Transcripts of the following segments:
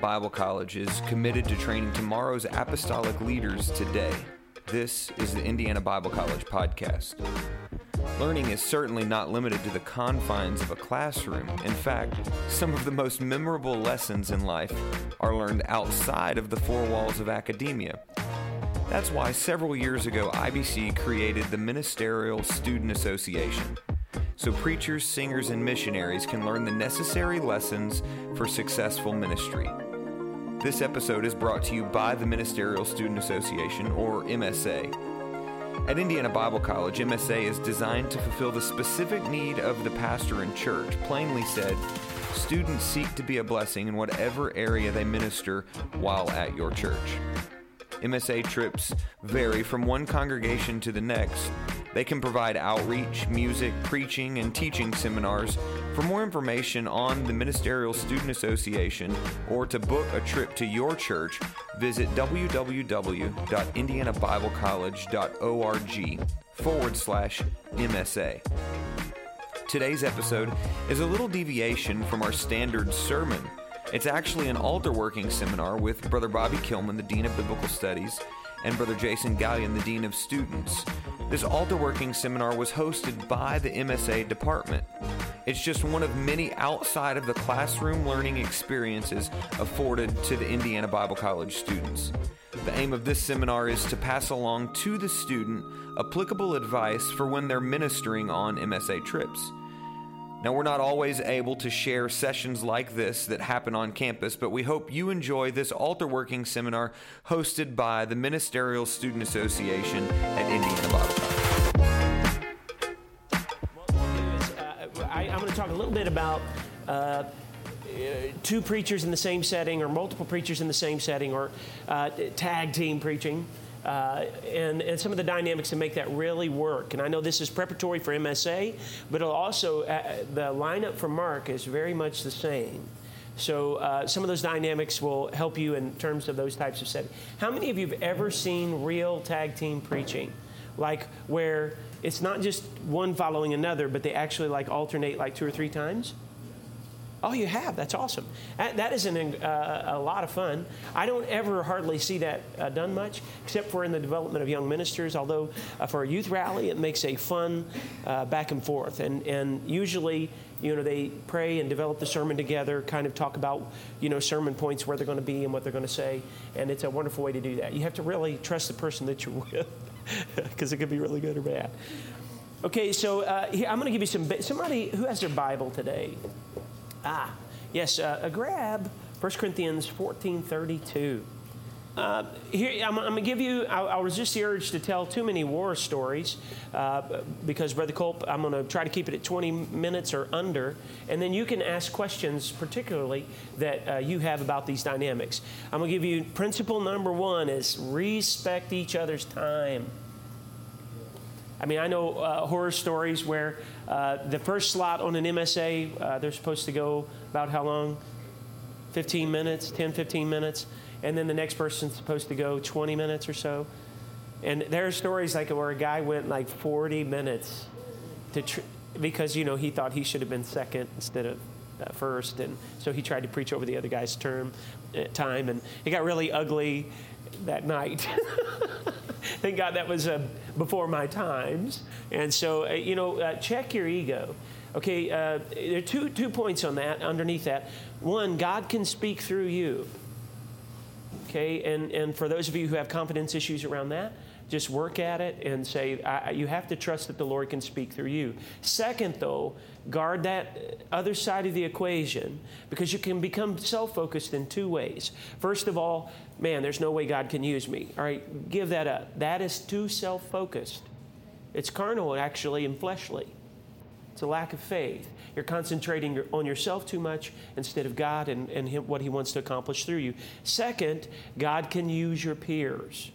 Bible College is committed to training tomorrow's apostolic leaders today. This is the Indiana Bible College podcast. Learning is certainly not limited to the confines of a classroom. In fact, some of the most memorable lessons in life are learned outside of the four walls of academia. That's why several years ago IBC created the Ministerial Student Association so preachers, singers, and missionaries can learn the necessary lessons for successful ministry. This episode is brought to you by the Ministerial Student Association, or MSA. At Indiana Bible College, MSA is designed to fulfill the specific need of the pastor and church. Plainly said, students seek to be a blessing in whatever area they minister while at your church. MSA trips vary from one congregation to the next, they can provide outreach, music, preaching, and teaching seminars. For more information on the Ministerial Student Association or to book a trip to your church, visit www.indianabiblecollege.org forward slash MSA. Today's episode is a little deviation from our standard sermon. It's actually an altar working seminar with Brother Bobby Kilman, the Dean of Biblical Studies, and Brother Jason Gallion, the Dean of Students. This altar working seminar was hosted by the MSA department. It's just one of many outside of the classroom learning experiences afforded to the Indiana Bible College students. The aim of this seminar is to pass along to the student applicable advice for when they're ministering on MSA trips. Now, we're not always able to share sessions like this that happen on campus, but we hope you enjoy this altar working seminar hosted by the Ministerial Student Association at Indiana Bible College. Uh, I, am going to talk a little bit about. Uh, two preachers in the same setting, or multiple preachers in the same setting, or uh, tag team preaching. Uh, and, and, some of the dynamics to make that really work. And I know this is preparatory for MSA, but it'll also, uh, the lineup for Mark is very much the same. So uh, some of those dynamics will help you in terms of those types of settings. How many of you have ever seen real tag team preaching? Like where it's not just one following another, but they actually like alternate like two or three times? Oh, you have? That's awesome. That, is an, uh, a lot of fun. I don't ever hardly see that uh, done much, except for in the development of young ministers. Although uh, for a youth rally, it makes a fun uh, back and forth. And, and usually, you know, they pray and develop the sermon together, kind of talk about, you know, sermon points, where they're going to be and what they're going to say. And it's a wonderful way to do that. You have to really trust the person that you're with, because it could be really good or bad. Okay, so uh, here, I'm going to give you some. Somebody who has their Bible today. Ah, yes, uh, a grab 1 Corinthians 14 32. Uh, here, I'm, I'm going to give you, I, I, resist the urge to tell too many war stories uh, because, Brother Culp, I'm going to try to keep it at 20 minutes or under. And then you can ask questions, particularly that uh, you have about these dynamics. I'm going to give you principle number one is respect each other's time. I mean, I know uh, horror stories where uh, the first slot on an MSA, uh, they're supposed to go about how long? 15 minutes, 10, 15 minutes. And then the next person's supposed to go 20 minutes or so. And there are stories like where a guy went like 40 minutes to tr- because, you know, he thought he should have been second instead of uh, first. And so he tried to preach over the other guy's term, uh, time. And it got really ugly that night. Thank God that was uh, before my times. And so, uh, you know, uh, check your ego. Okay, uh, there are two, two points on that, underneath that. One, God can speak through you. Okay, and, and for those of you who have confidence issues around that, just work at it and say, you have to trust that the Lord can speak through you. Second, though, guard that other side of the equation because you can become self focused in two ways. First of all, man, there's no way God can use me. All right, give that up. That is too self focused. It's carnal, actually, and fleshly. It's a lack of faith. You're concentrating on yourself too much instead of God and, and him, what He wants to accomplish through you. Second, God can use your peers.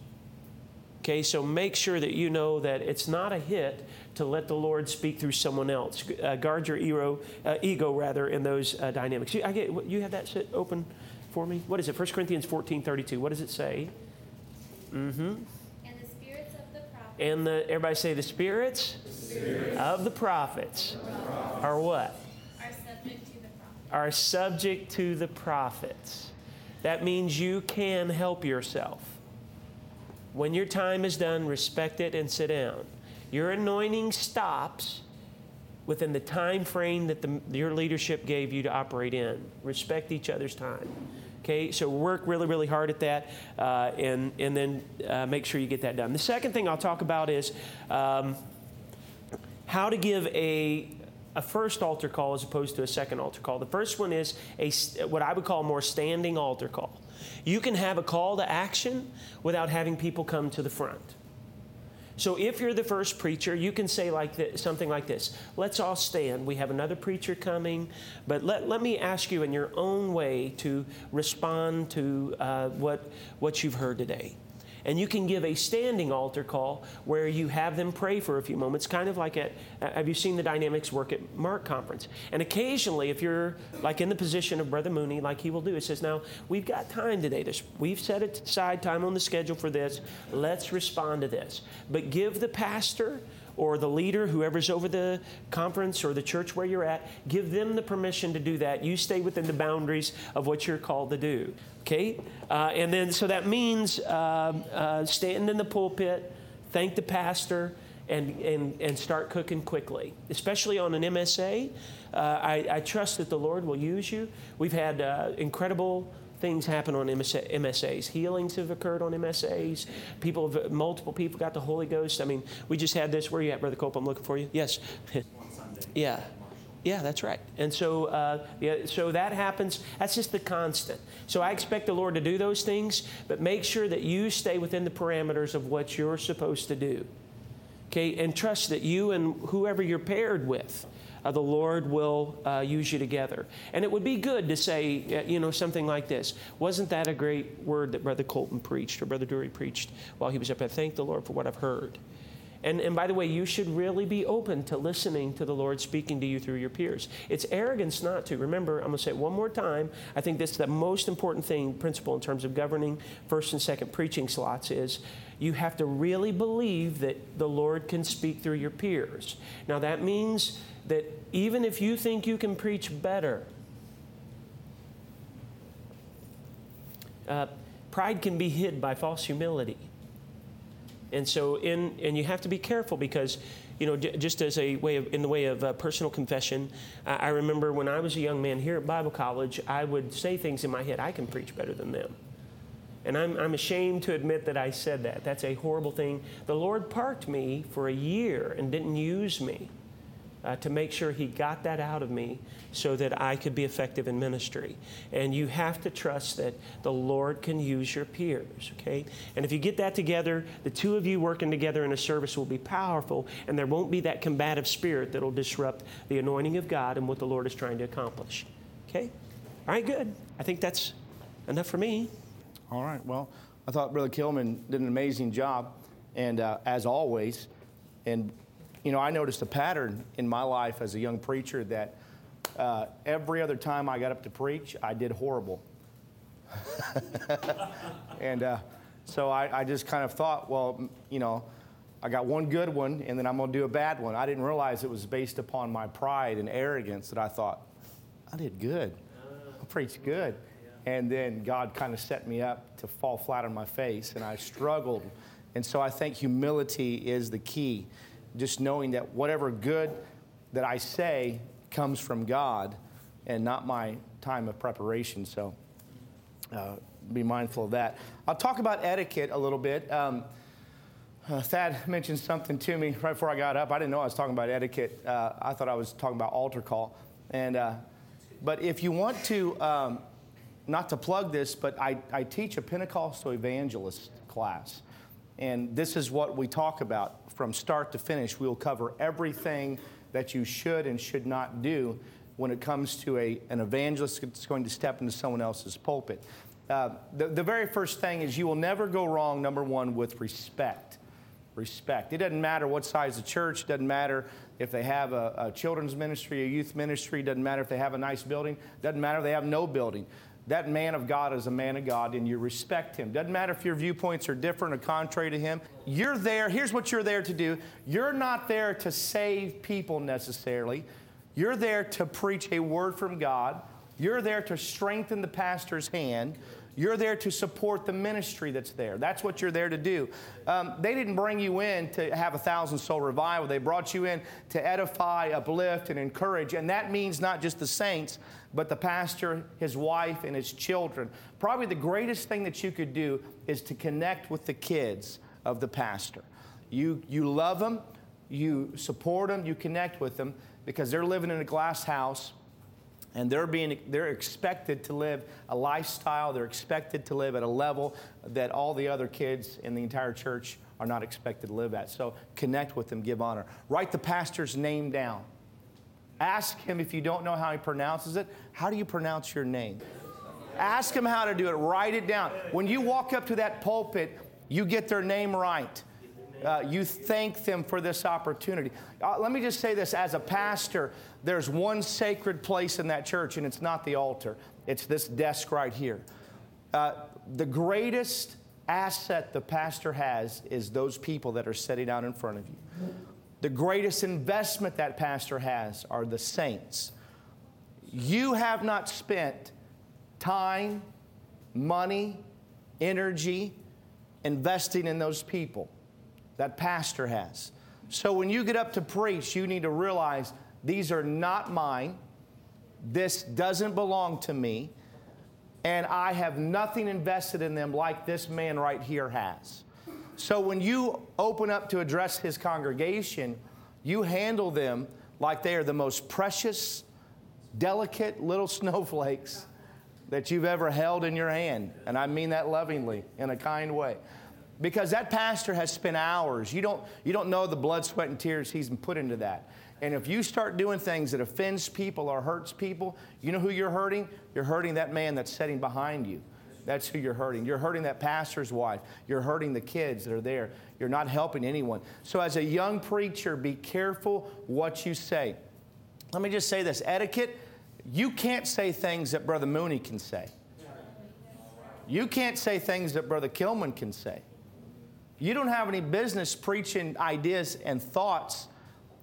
Okay, so make sure that you know that it's not a hit to let the Lord speak through someone else. Uh, guard your ego, uh, ego rather in those uh, dynamics. You, I get, you have that open for me? What is it? 1 Corinthians 14 32. What does it say? Mm-hmm. And the spirits of the prophets. And the, everybody say, the spirits, spirits. of the prophets, are what? Are subject to the prophets. Are subject to the prophets. That means you can help yourself. When your time is done, respect it and sit down. Your anointing stops within the time frame that the, your leadership gave you to operate in. Respect each other's time. Okay, so work really, really hard at that, uh, and and then uh, make sure you get that done. The second thing I'll talk about is um, how to give a a first altar call as opposed to a second altar call. The first one is a what I would call a more standing altar call. You can have a call to action without having people come to the front. So if you're the first preacher, you can say like this, something like this Let's all stand. We have another preacher coming, but let, let me ask you in your own way to respond to uh, what, what you've heard today. And you can give a standing altar call where you have them pray for a few moments, kind of like at, uh, have you seen the dynamics work at Mark Conference? And occasionally, if you're like in the position of Brother Mooney, like he will do, it says, Now, we've got time today. This, we've set aside time on the schedule for this. Let's respond to this. But give the pastor, or the leader, whoever's over the conference or the church where you're at, give them the permission to do that. You stay within the boundaries of what you're called to do. Okay? Uh, and then, so that means uh, uh, stand in the pulpit, thank the pastor, and, and, and start cooking quickly, especially on an MSA. Uh, I, I, trust that the Lord will use you. We've had uh, incredible things happen on MSAs. Healings have occurred on MSAs. People, have, multiple people got the Holy Ghost. I mean, we just had this. Where are you at, Brother Cope? I'm looking for you. Yes. yeah. Yeah, that's right. And so, uh, yeah, so that happens. That's just the constant. So I expect the Lord to do those things, but make sure that you stay within the parameters of what you're supposed to do. Okay, and trust that you and whoever you're paired with uh, the Lord will uh, use you together. And it would be good to say, uh, you know, something like this. Wasn't that a great word that Brother Colton preached or Brother Dury preached while he was up there? Thank the Lord for what I've heard. And, and by the way, you should really be open to listening to the Lord speaking to you through your peers. It's arrogance not to. Remember, I'm going to say it one more time. I think this is the most important thing, principle in terms of governing first and second preaching slots is you have to really believe that the Lord can speak through your peers. Now, that means that even if you think you can preach better, uh, pride can be hid by false humility. And so, in and you have to be careful because, you know, just as a way of in the way of uh, personal confession, I, I remember when I was a young man here at Bible college, I would say things in my head, I can preach better than them. And I'm, I'm ashamed to admit that I said that. That's a horrible thing. The Lord parked me for a year and didn't use me uh, to make sure He got that out of me so that I could be effective in ministry. And you have to trust that the Lord can use your peers, okay? And if you get that together, the two of you working together in a service will be powerful, and there won't be that combative spirit that'll disrupt the anointing of God and what the Lord is trying to accomplish. Okay? All right, good. I think that's enough for me. All right. Well, I thought Brother Kilman did an amazing job, and uh, as always, and you know, I noticed a pattern in my life as a young preacher that uh, every other time I got up to preach, I did horrible. and uh, so I, I, just kind of thought, well, you know, I got one good one, and then I'm going to do a bad one. I didn't realize it was based upon my pride and arrogance that I thought, I did good. I preached good. And then God kind of set me up to fall flat on my face, and I struggled. And so I think humility is the key just knowing that whatever good that I say comes from God and not my time of preparation. So uh, be mindful of that. I'll talk about etiquette a little bit. Um, uh, Thad mentioned something to me right before I got up. I didn't know I was talking about etiquette. Uh, I thought I was talking about altar call. And, uh, but if you want to, um, not to plug this, but I, I teach a Pentecostal evangelist class. And this is what we talk about from start to finish. We'll cover everything that you should and should not do when it comes to a, an evangelist that's going to step into someone else's pulpit. Uh, the, the very first thing is you will never go wrong, number one, with respect. Respect. It doesn't matter what size the church, doesn't matter if they have a, a children's ministry, a youth ministry, doesn't matter if they have a nice building, doesn't matter if they have no building that man of God is a man of God and you respect him. Doesn't matter if your viewpoints are different or contrary to him. You're there. Here's what you're there to do you're not there to save people necessarily, you're there to preach a word from God. You're there to strengthen the pastor's hand. You're there to support the ministry that's there. That's what you're there to do. Um, they didn't bring you in to have a thousand soul revival. They brought you in to edify, uplift, and encourage. And that means not just the saints, but the pastor, his wife, and his children. Probably the greatest thing that you could do is to connect with the kids of the pastor. You, you love them, you support them, you connect with them because they're living in a glass house and they're being they're expected to live a lifestyle they're expected to live at a level that all the other kids in the entire church are not expected to live at. So connect with them give honor. Write the pastor's name down. Ask him if you don't know how he pronounces it how do you pronounce your name? Ask him how to do it write it down. When you walk up to that pulpit you get their name right uh, you thank them for this opportunity. Uh, let me just say this as a pastor, there's one sacred place in that church, and it's not the altar, it's this desk right here. Uh, the greatest asset the pastor has is those people that are sitting out in front of you. The greatest investment that pastor has are the saints. You have not spent time, money, energy investing in those people that pastor has. So when you get up to preach, you need to realize these are not mine. This doesn't belong to me. And I have nothing invested in them like this man right here has. So when you open up to address his congregation, you handle them like they are the most precious, delicate little snowflakes that you've ever held in your hand. And I mean that lovingly, in a kind way because that pastor has spent hours. You don't, you don't know the blood, sweat, and tears he's put into that. And if you start doing things that offends people or hurts people, you know who you're hurting? You're hurting that man that's sitting behind you. That's who you're hurting. You're hurting that pastor's wife. You're hurting the kids that are there. You're not helping anyone. So, as a young preacher, be careful what you say. Let me just say this etiquette you can't say things that Brother Mooney can say. You can't say things that Brother Kilman can say. You don't have any business preaching ideas and thoughts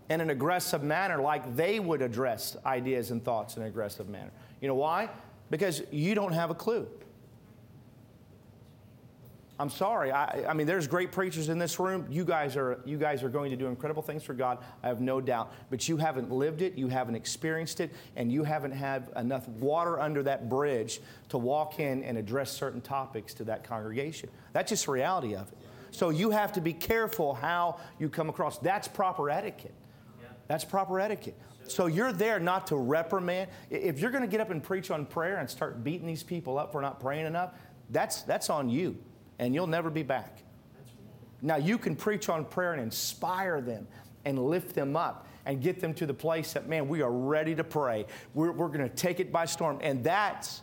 in an aggressive manner like they would address ideas and thoughts in an aggressive manner. You know why? Because you don't have a clue. I'm sorry. I, I, mean, there's great preachers in this room. You guys are you guys are going to do incredible things for God. I have no doubt. But you haven't lived it, you haven't experienced it, and you haven't had enough water under that bridge to walk in and address certain topics to that congregation. That's just the reality of it. So you have to be careful how you come across. That's proper etiquette. That's proper etiquette. So you're there not to reprimand. If you're going to get up and preach on prayer and start beating these people up for not praying enough, that's, that's on you, and you'll never be back. Now, you can preach on prayer and inspire them and lift them up and get them to the place that, man, we are ready to pray. We're, we're going to take it by storm. And that's,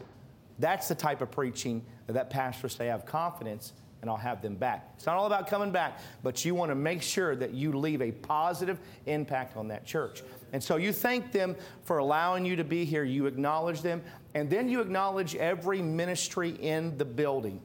that's the type of preaching that pastors say have confidence and I'll have them back. It's not all about coming back, but you want to make sure that you leave a positive impact on that church. And so you thank them for allowing you to be here, you acknowledge them, and then you acknowledge every ministry in the building.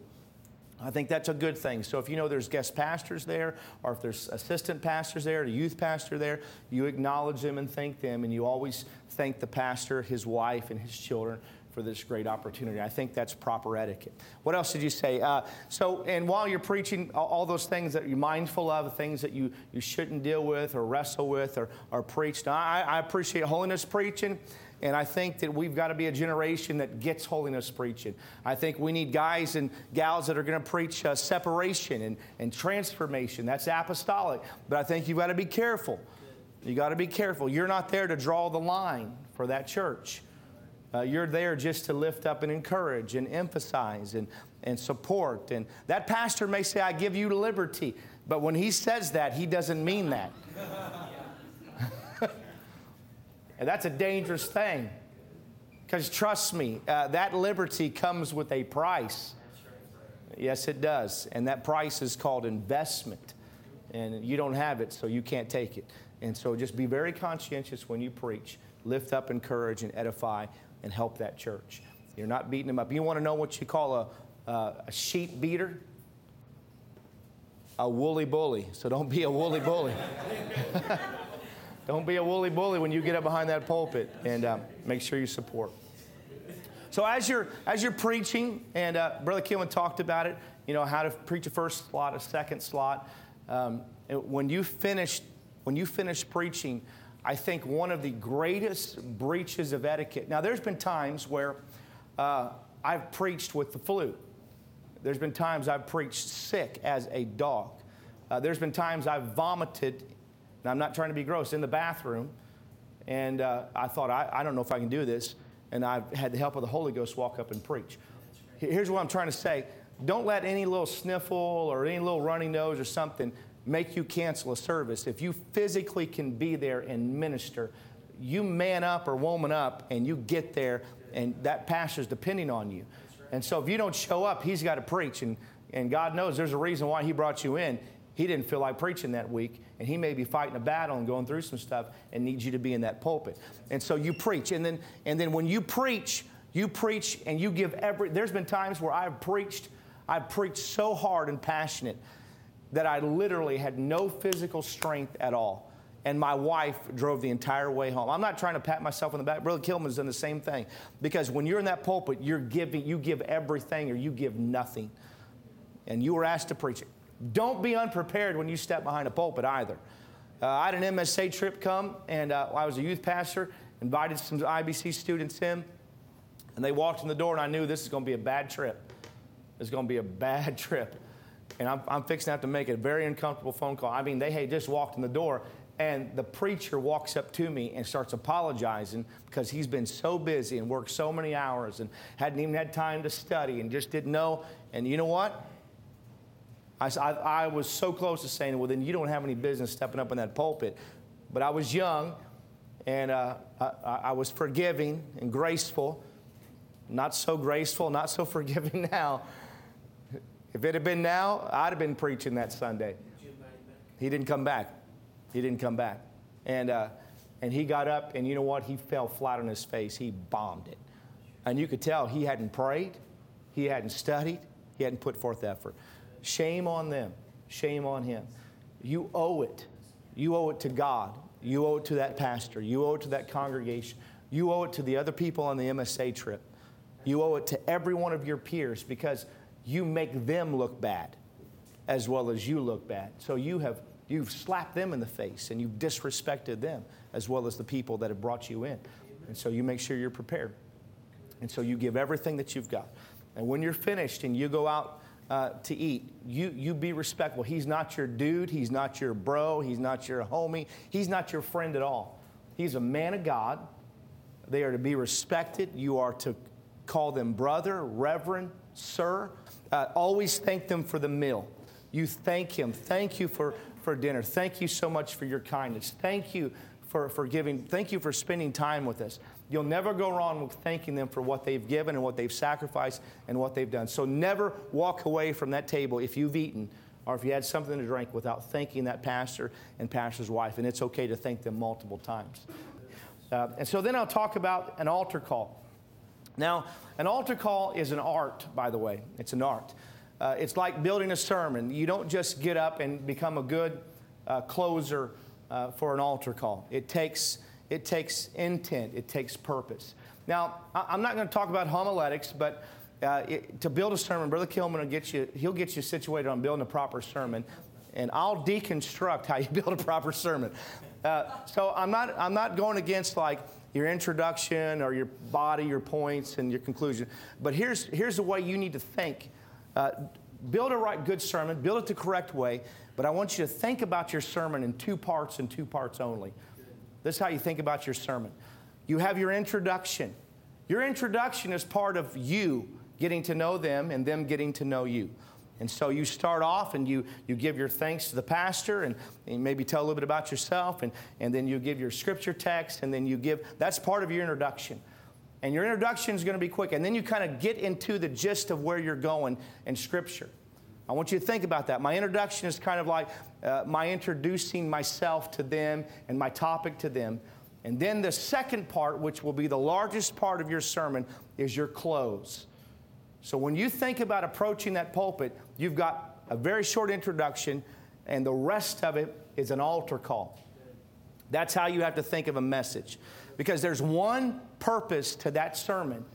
I think that's a good thing. So if you know there's guest pastors there, or if there's assistant pastors there, a youth pastor there, you acknowledge them and thank them, and you always thank the pastor, his wife, and his children for this great opportunity. I think that's proper etiquette. What else did you say? Uh, so, and while you're preaching, all those things that you're mindful of, things that you, you shouldn't deal with or wrestle with or, or preach. I, I appreciate holiness preaching. And I think that we've got to be a generation that gets holiness preaching. I think we need guys and gals that are going to preach uh, separation and, and transformation. That's apostolic. But I think you've got to be careful. You've got to be careful. You're not there to draw the line for that church. Uh, you're there just to lift up and encourage and emphasize and, and support. And that pastor may say, I give you liberty. But when he says that, he doesn't mean that. and that's a dangerous thing. Because trust me, uh, that liberty comes with a price. Yes, it does. And that price is called investment. And you don't have it, so you can't take it. And so just be very conscientious when you preach. Lift up, encourage, and edify and help that church. You're not beating them up. You want to know what you call a, uh, a sheep beater? A woolly bully. So don't be a woolly bully. don't be a woolly bully when you get up behind that pulpit and um, make sure you support. So as you're as you're preaching, and uh, Brother Kilman talked about it, you know how to preach a first slot, a second slot. Um, when you finish when you finish preaching, I think one of the greatest breaches of etiquette. Now, there's been times where uh, I've preached with the flu. There's been times I've preached sick as a dog. Uh, there's been times I've vomited, and I'm not trying to be gross, in the bathroom. And uh, I thought, I, I don't know if I can do this. And I've had the help of the Holy Ghost walk up and preach. Here's what I'm trying to say don't let any little sniffle or any little runny nose or something make you cancel a service. If you physically can be there and minister, you man up or woman up and you get there, and that pastor's depending on you. And so if you don't show up, he's got to preach. And, and God knows there's a reason why he brought you in. He didn't feel like preaching that week, and he may be fighting a battle and going through some stuff and needs you to be in that pulpit. And so you preach. And then, and then when you preach, you preach and you give every. There's been times where I've preached, I've preached so hard and passionate that I literally had no physical strength at all. And my wife drove the entire way home. I'm not trying to pat myself on the back. Brother Kilman's done the same thing. Because when you're in that pulpit, you're giving, you give everything or you give nothing. And you were asked to preach it. Don't be unprepared when you step behind a pulpit either. Uh, I had an MSA trip come, and uh, I was a youth pastor, invited some IBC students in, and they walked in the door, and I knew this is going to be a bad trip. It's going to be a bad trip and I'm, I'm fixing to have to make a very uncomfortable phone call. I mean, they had just walked in the door, and the preacher walks up to me and starts apologizing because he's been so busy and worked so many hours and hadn't even had time to study and just didn't know. And you know what? I, I, I was so close to saying, well, then you don't have any business stepping up in that pulpit. But I was young, and uh, I, I was forgiving and graceful. Not so graceful, not so forgiving now. If it had been now, I'd have been preaching that Sunday. He didn't come back. He didn't come back. And, uh, and he got up, and you know what? He fell flat on his face. He bombed it. And you could tell he hadn't prayed, he hadn't studied, he hadn't put forth effort. Shame on them. Shame on him. You owe it. You owe it to God. You owe it to that pastor. You owe it to that congregation. You owe it to the other people on the MSA trip. You owe it to every one of your peers because you make them look bad as well as you look bad. So you have you've slapped them in the face and you've disrespected them as well as the people that have brought you in. And so you make sure you're prepared. And so you give everything that you've got. And when you're finished and you go out uh, to eat, you, you be respectful. He's not your dude. He's not your bro. He's not your homie. He's not your friend at all. He's a man of God. They are to be respected. You are to call them brother, reverend, sir. Uh, always thank them for the meal. You thank him. Thank you for, for dinner. Thank you so much for your kindness. Thank you for, for giving. Thank you for spending time with us. You'll never go wrong with thanking them for what they've given and what they've sacrificed and what they've done. So never walk away from that table if you've eaten or if you had something to drink without thanking that pastor and pastor's wife. And it's okay to thank them multiple times. Uh, and so then I'll talk about an altar call. Now, an altar call is an art, by the way. It's an art. Uh, it's like building a sermon. You don't just get up and become a good uh, closer uh, for an altar call. It takes, it takes intent, it takes purpose. Now, I, am not going to talk about homiletics, but uh, it, to build a sermon, Brother Kilman will get you, he'll get you situated on building a proper sermon, and I'll deconstruct how you build a proper sermon. Uh, so I'm not, I'm not going against like, your introduction or your body, your points, and your conclusion. But here's, here's the way you need to think. Uh, build a right, good sermon, build it the correct way, but I want you to think about your sermon in two parts and two parts only. This is how you think about your sermon. You have your introduction. Your introduction is part of you getting to know them and them getting to know you. And so you start off and you, you give your thanks to the pastor and, and maybe tell a little bit about yourself and, and then you give your scripture text and then you give, that's part of your introduction. And your introduction is going to be quick. And then you kind of get into the gist of where you're going in scripture. I want you to think about that. My introduction is kind of like uh, my introducing myself to them and my topic to them. And then the second part, which will be the largest part of your sermon, is your close. So when you think about approaching that pulpit, you've got a very short introduction, and the rest of it is an altar call. That's how you have to think of a message. Because there's one purpose to that sermon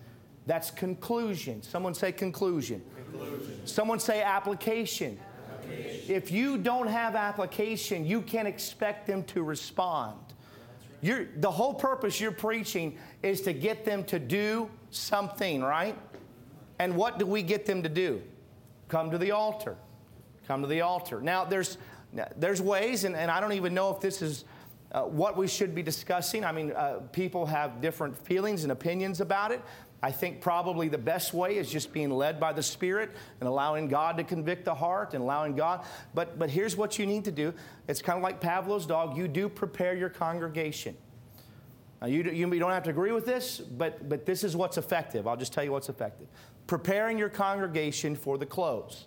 That's conclusion. Someone say conclusion. conclusion. Someone say application. application. If you don't have application, you can't expect them to respond. You're, the whole purpose you're preaching is to get them to do something, right? And what do we get them to do? Come to the altar. Come to the altar. Now, there's, there's ways, and, and I don't even know if this is uh, what we should be discussing. I mean, uh, people have different feelings and opinions about it. I think probably the best way is just being led by the Spirit and allowing God to convict the heart and allowing God. But, but here's what you need to do it's kind of like Pavlov's dog. You do prepare your congregation. Now, you, you, don't have to agree with this, but, but this is what's effective. I'll just tell you what's effective. Preparing your congregation for the close.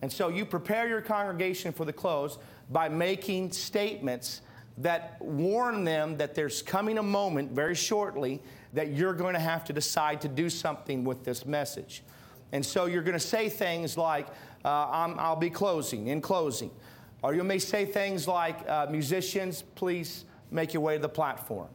And so you prepare your congregation for the close by making statements that warn them that there's coming a moment very shortly that you're going to have to decide to do something with this message. And so you're going to say things like, uh, i will be closing, in closing. Or you may say things like, uh, musicians, please make your way to the platform.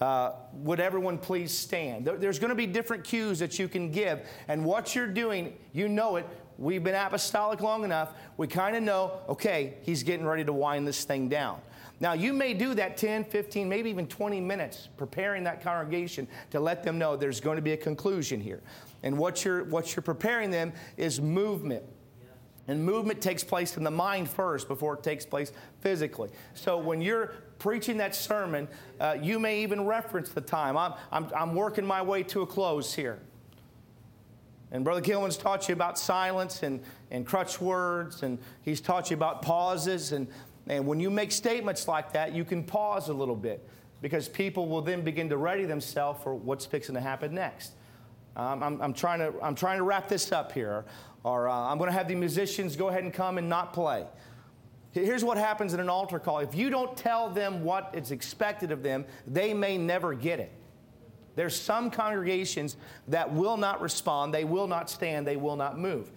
Uh, would everyone please stand? There, there's going to be different cues that you can give. And what you're doing, you know it. We've been apostolic long enough. We kind of know, okay, he's getting ready to wind this thing down. Now, you may do that 10, 15, maybe even 20 minutes preparing that congregation to let them know there's going to be a conclusion here. And what you're, what you're preparing them is movement. And movement takes place in the mind first before it takes place physically. So when you're preaching that sermon, uh, you may even reference the time. I'm, I'm, I'm working my way to a close here. And Brother Kilman's taught you about silence and, and crutch words, and he's taught you about pauses. And and when you make statements like that, you can pause a little bit because people will then begin to ready themselves for what's fixing to happen next. Um, I'm, I'm, trying to, I'm trying to wrap this up here, or uh, I'm going to have the musicians go ahead and come and not play. Here's what happens in an altar call. If you don't tell them what is expected of them, they may never get it. There's some congregations that will not respond, they will not stand, they will not move.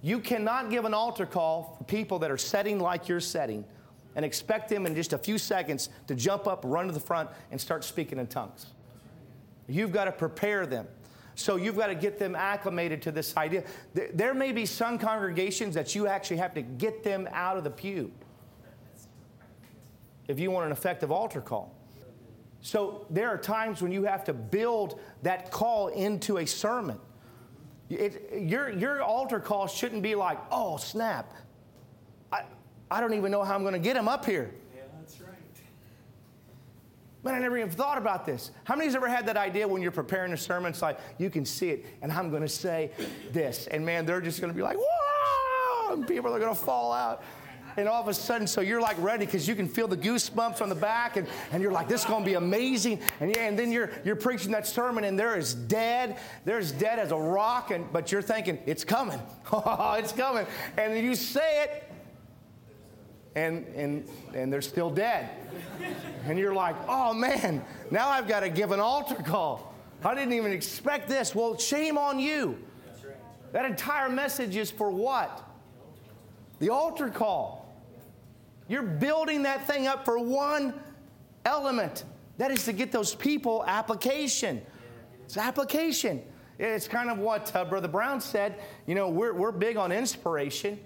You cannot give an altar call for people that are setting like you're setting and expect them in just a few seconds to jump up, run to the front, and start speaking in tongues. You've got to prepare them. So you've got to get them acclimated to this idea. There may be some congregations that you actually have to get them out of the pew if you want an effective altar call. So there are times when you have to build that call into a sermon. It, your, your altar call shouldn't be like, oh, snap. I I don't even know how I'm going to get him up here. Yeah, that's right. Man, I never even thought about this. How many's ever had that idea when you're preparing a sermon? It's like, you can see it, and I'm going to say this. And man, they're just going to be like, whoa! And people are going to fall out. And all of a sudden, so you're like ready because you can feel the goosebumps on the back, and, and you're like, this is going to be amazing. And, yeah, and then you're, you're preaching that sermon, and there is dead. There's dead as a rock, and, but you're thinking, it's coming. it's coming. And then you say it, and, and, and they're still dead. And you're like, oh man, now I've got to give an altar call. I didn't even expect this. Well, shame on you. That entire message is for what? The altar call. You're building that thing up for one element. That is to get those people application. It's application. It's kind of what uh, Brother Brown said. You know, we're, we're big on inspiration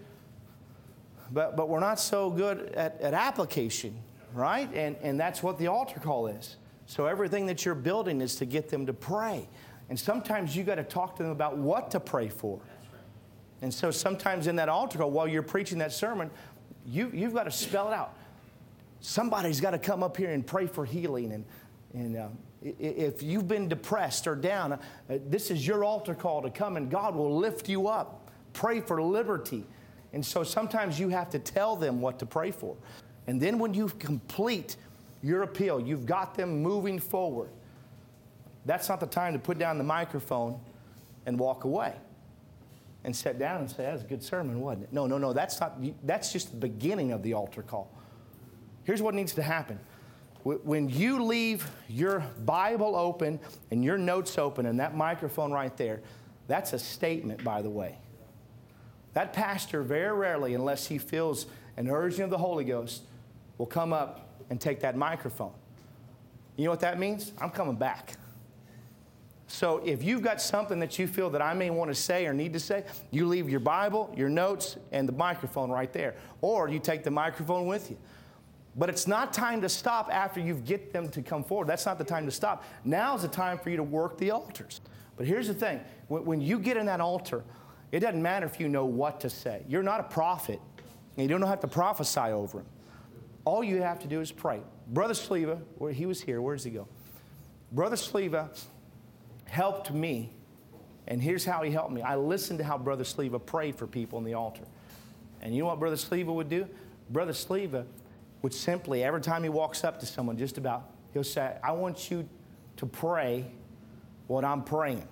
but, but we're not so good at, at application, right? And, and that's what the altar call is. So everything that you're building is to get them to pray. And sometimes you got to talk to them about what to pray for. And so sometimes in that altar call, while you're preaching that sermon, you, you've got to spell it out. Somebody's got to come up here and pray for healing. And, and uh, if you've been depressed or down, uh, this is your altar call to come and God will lift you up. Pray for liberty. And so sometimes you have to tell them what to pray for. And then when you complete your appeal, you've got them moving forward. That's not the time to put down the microphone and walk away and sit down and say, That's a good sermon, wasn't it? No, no, no, that's not, that's just the beginning of the altar call. Here's what needs to happen. When you leave your Bible open and your notes open and that microphone right there, that's a statement, by the way. That pastor, very rarely, unless he feels an urging of the Holy Ghost, will come up and take that microphone. You know what that means? I'm coming back. So if you've got something that you feel that I may want to say or need to say, you leave your Bible, your notes, and the microphone right there. Or you take the microphone with you. But it's not time to stop after you get them to come forward. That's not the time to stop. Now is the time for you to work the altars. But here's the thing when, you get in that altar, it doesn't matter if you know what to say. You're not a prophet, and you don't have to prophesy over him. All you have to do is pray. Brother Sleva, where he was here, where does he go? Brother Sleva helped me, and here's how he helped me. I listened to how Brother Sleva prayed for people in the altar. And you know what Brother Sleva would do? Brother Sleva would simply, every time he walks up to someone, just about, he'll say, I want you to pray what I'm praying.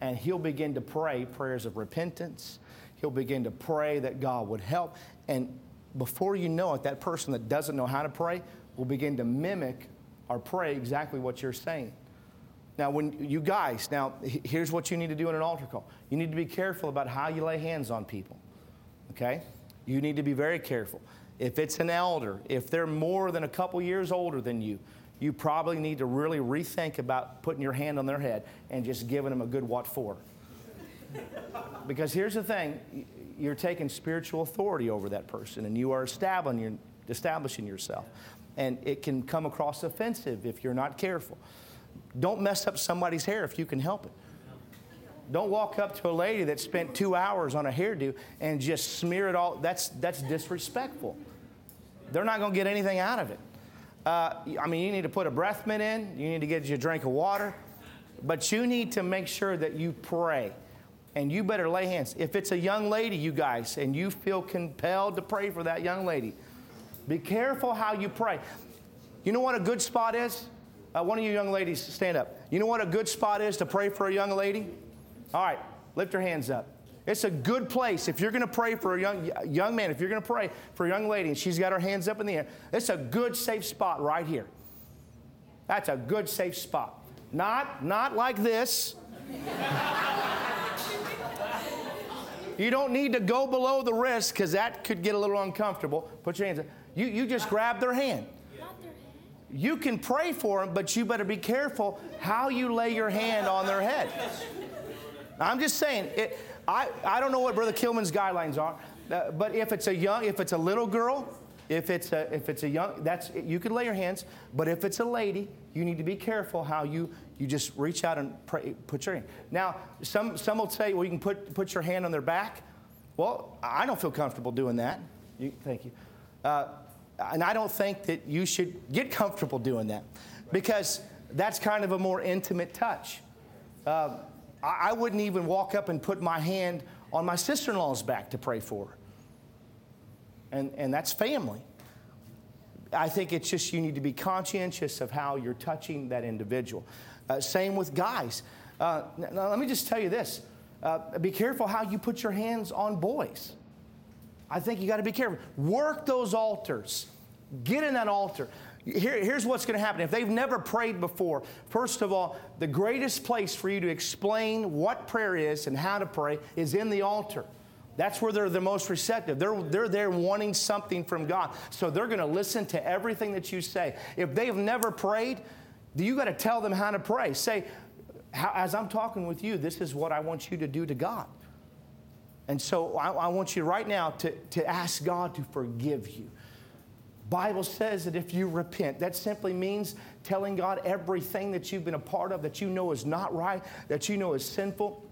And he'll begin to pray prayers of repentance. He'll begin to pray that God would help. And before you know it, that person that doesn't know how to pray will begin to mimic or pray exactly what you're saying. Now, when you guys, now here's what you need to do in an altar call. You need to be careful about how you lay hands on people. Okay? You need to be very careful. If it's an elder, if they're more than a couple years older than you, you probably need to really rethink about putting your hand on their head and just giving them a good what for. because here's the thing you're taking spiritual authority over that person and you are establishing, establishing yourself. And it can come across offensive if you're not careful. Don't mess up somebody's hair if you can help it. Don't walk up to a lady that spent two hours on a hairdo and just smear it all. That's, that's disrespectful. They're not going to get anything out of it. Uh, I mean, you need to put a breath mint in, you need to get you a drink of water, but you need to make sure that you pray. And you better lay hands. If it's a young lady, you guys, and you feel compelled to pray for that young lady, be careful how you pray. You know what a good spot is? Uh, one of you young ladies, stand up. You know what a good spot is to pray for a young lady? All right, lift your hands up. It's a good place. If you're going to pray for a young, young man, if you're going to pray for a young lady and she's got her hands up in the air, it's a good, safe spot right here. That's a good, safe spot. Not, not like this. you don't need to go below the wrist because that could get a little uncomfortable. Put your hands up. You, you just grab their hand. You can pray for them, but you better be careful how you lay your hand on their head. I'm just saying, it, I, I don't know what Brother Kilman's guidelines are, uh, but if it's a young, if it's a little girl, if it's a, if it's a young, that's, you can lay your hands, but if it's a lady, you need to be careful how you, you just reach out and pray, put your hand. Now, some, some will say, well, you can put, put your hand on their back. Well, I don't feel comfortable doing that. You, thank you. Uh, and I don't think that you should get comfortable doing that because that's kind of a more intimate touch. Uh, I, I wouldn't even walk up and put my hand on my sister in law's back to pray for her. And, and that's family. I think it's just you need to be conscientious of how you're touching that individual. Uh, same with guys. Uh, now, let me just tell you this uh, be careful how you put your hands on boys. I think you got to be careful. Work those altars. Get in that altar. Here, here's what's going to happen. If they've never prayed before, first of all, the greatest place for you to explain what prayer is and how to pray is in the altar. That's where they're the most receptive. They're, they're there wanting something from God. So they're going to listen to everything that you say. If they've never prayed, you got to tell them how to pray. Say, as I'm talking with you, this is what I want you to do to God. And so I, I want you right now to, to ask God to forgive you. Bible says that if you repent, that simply means telling God everything that you've been a part of that you know is not right, that you know is sinful,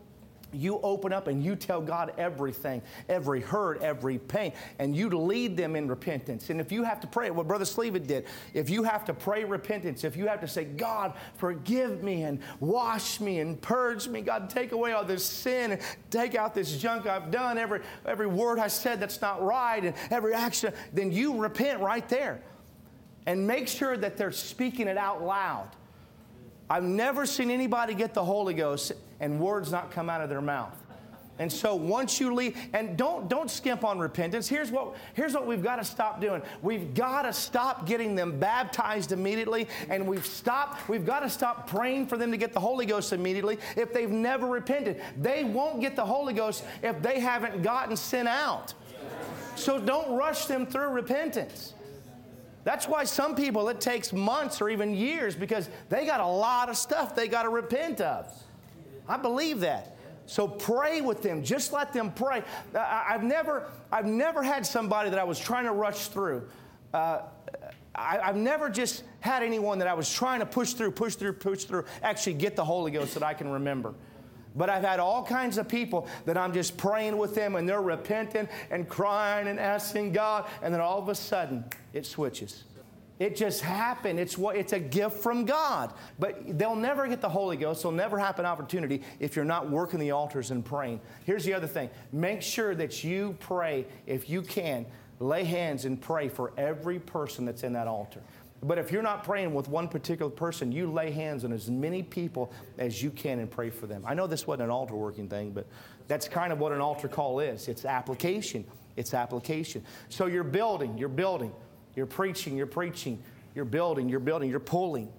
you open up and you tell God everything, every hurt, every pain, and you lead them in repentance. And if you have to pray, what Brother Sleva did, if you have to pray repentance, if you have to say, God, forgive me and wash me and purge me, God, take away all this sin and take out this junk I've done, every, every word I said that's not right, and every action, then you repent right there. And make sure that they're speaking it out loud. I've never seen anybody get the Holy Ghost and words not come out of their mouth. And so once you leave, and don't don't skimp on repentance. Here's what here's what we've got to stop doing. We've got to stop getting them baptized immediately, and we've stopped. We've got to stop praying for them to get the Holy Ghost immediately if they've never repented. They won't get the Holy Ghost if they haven't gotten sin out. So don't rush them through repentance. That's why some people it takes months or even years because they got a lot of stuff they got to repent of. I believe that. So pray with them. Just let them pray. I- I've never, I've never had somebody that I was trying to rush through. Uh, I, I've never just had anyone that I was trying to push through, push through, push through, actually get the Holy Ghost that I can remember. But I've had all kinds of people that I'm just praying with them and they're repenting and crying and asking God, and then all of a sudden it switches. It just happened. It's what it's a gift from God. But they'll never get the Holy Ghost. They'll never have an opportunity if you're not working the altars and praying. Here's the other thing. Make sure that you pray if you can. Lay hands and pray for every person that's in that altar. But if you're not praying with one particular person, you lay hands on as many people as you can and pray for them. I know this wasn't an altar working thing, but that's kind of what an altar call is. It's application. It's application. So you're building, you're building. You're preaching, you're preaching, you're building, you're building, you're pulling.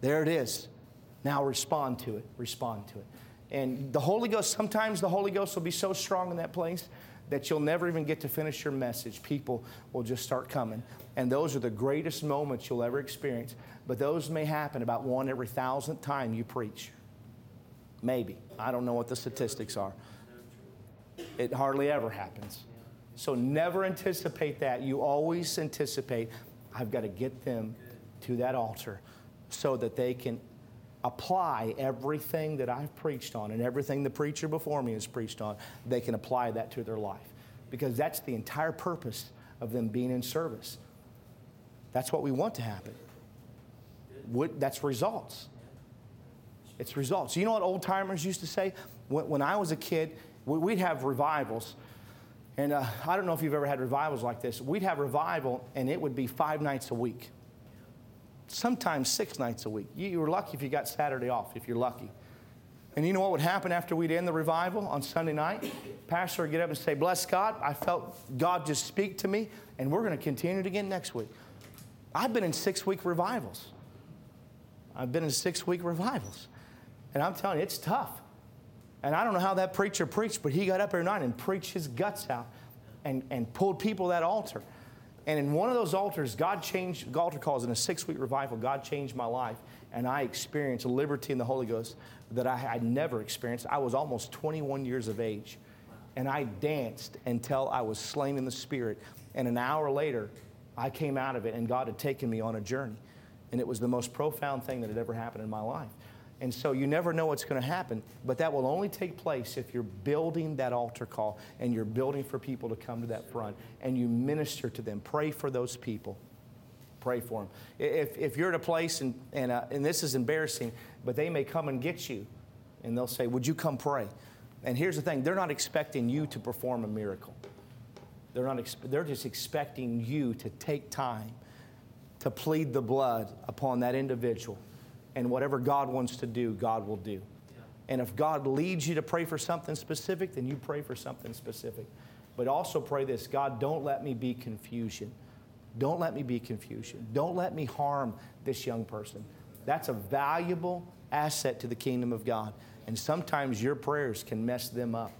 There it is. Now respond to it, respond to it. And the Holy Ghost, sometimes the Holy Ghost will be so strong in that place that you'll never even get to finish your message. People will just start coming. And those are the greatest moments you'll ever experience. But those may happen about one every thousandth time you preach. Maybe. I don't know what the statistics are. It hardly ever happens. So never anticipate that. You always anticipate, I've got to get them to that altar so that they can apply everything that I've preached on and everything the preacher before me has preached on. They can apply that to their life because that's the entire purpose of them being in service. That's what we want to happen. What, that's results. It's results. You know what old timers used to say? When, when I was a kid, we'd have revivals. And uh, I don't know if you've ever had revivals like this. We'd have revival, and it would be five nights a week, sometimes six nights a week. You, you were lucky if you got Saturday off, if you're lucky. And you know what would happen after we'd end the revival on Sunday night? Pastor would get up and say, Bless God. I felt God just speak to me, and we're going to continue it again next week. I've been in six week revivals. I've been in six week revivals. And I'm telling you, it's tough. And I don't know how that preacher preached, but he got up every night and preached his guts out and, and pulled people to that altar. And in one of those altars, God changed, altar calls in a six week revival, God changed my life. And I experienced liberty in the Holy Ghost that I had never experienced. I was almost 21 years of age. And I danced until I was slain in the Spirit. And an hour later, I came out of it, and God had taken me on a journey. And it was the most profound thing that had ever happened in my life. And so you never know what's going to happen, but that will only take place if you're building that altar call and you're building for people to come to that front and you minister to them. Pray for those people. Pray for them. If, if you're at a place, and, and, uh, and this is embarrassing, but they may come and get you and they'll say, Would you come pray? And here's the thing they're not expecting you to perform a miracle. They're, not exp- they're just expecting you to take time to plead the blood upon that individual. And whatever God wants to do, God will do. And if God leads you to pray for something specific, then you pray for something specific. But also pray this God, don't let me be confusion. Don't let me be confusion. Don't let me harm this young person. That's a valuable asset to the kingdom of God. And sometimes your prayers can mess them up.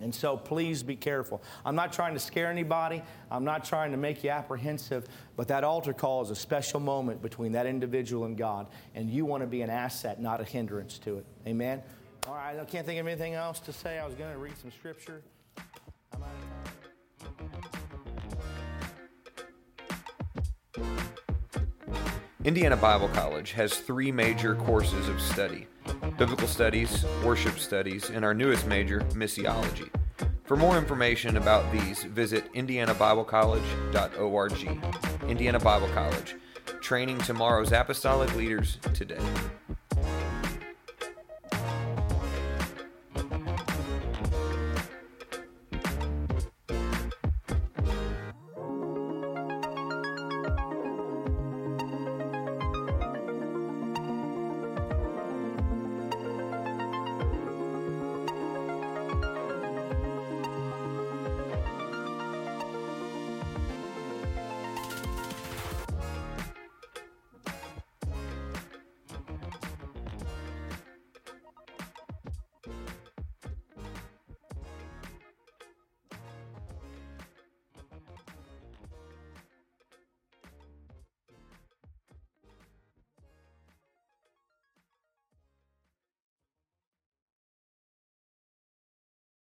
And so please be careful. I'm not trying to scare anybody. I'm not trying to make you apprehensive, but that altar call is a special moment between that individual and God, and you want to be an asset, not a hindrance to it. Amen? All right, I can't think of anything else to say. I was going to read some scripture. Indiana Bible College has three major courses of study biblical studies, worship studies, and our newest major, missiology. For more information about these, visit indianabiblecollege.org. Indiana Bible College, training tomorrow's apostolic leaders today.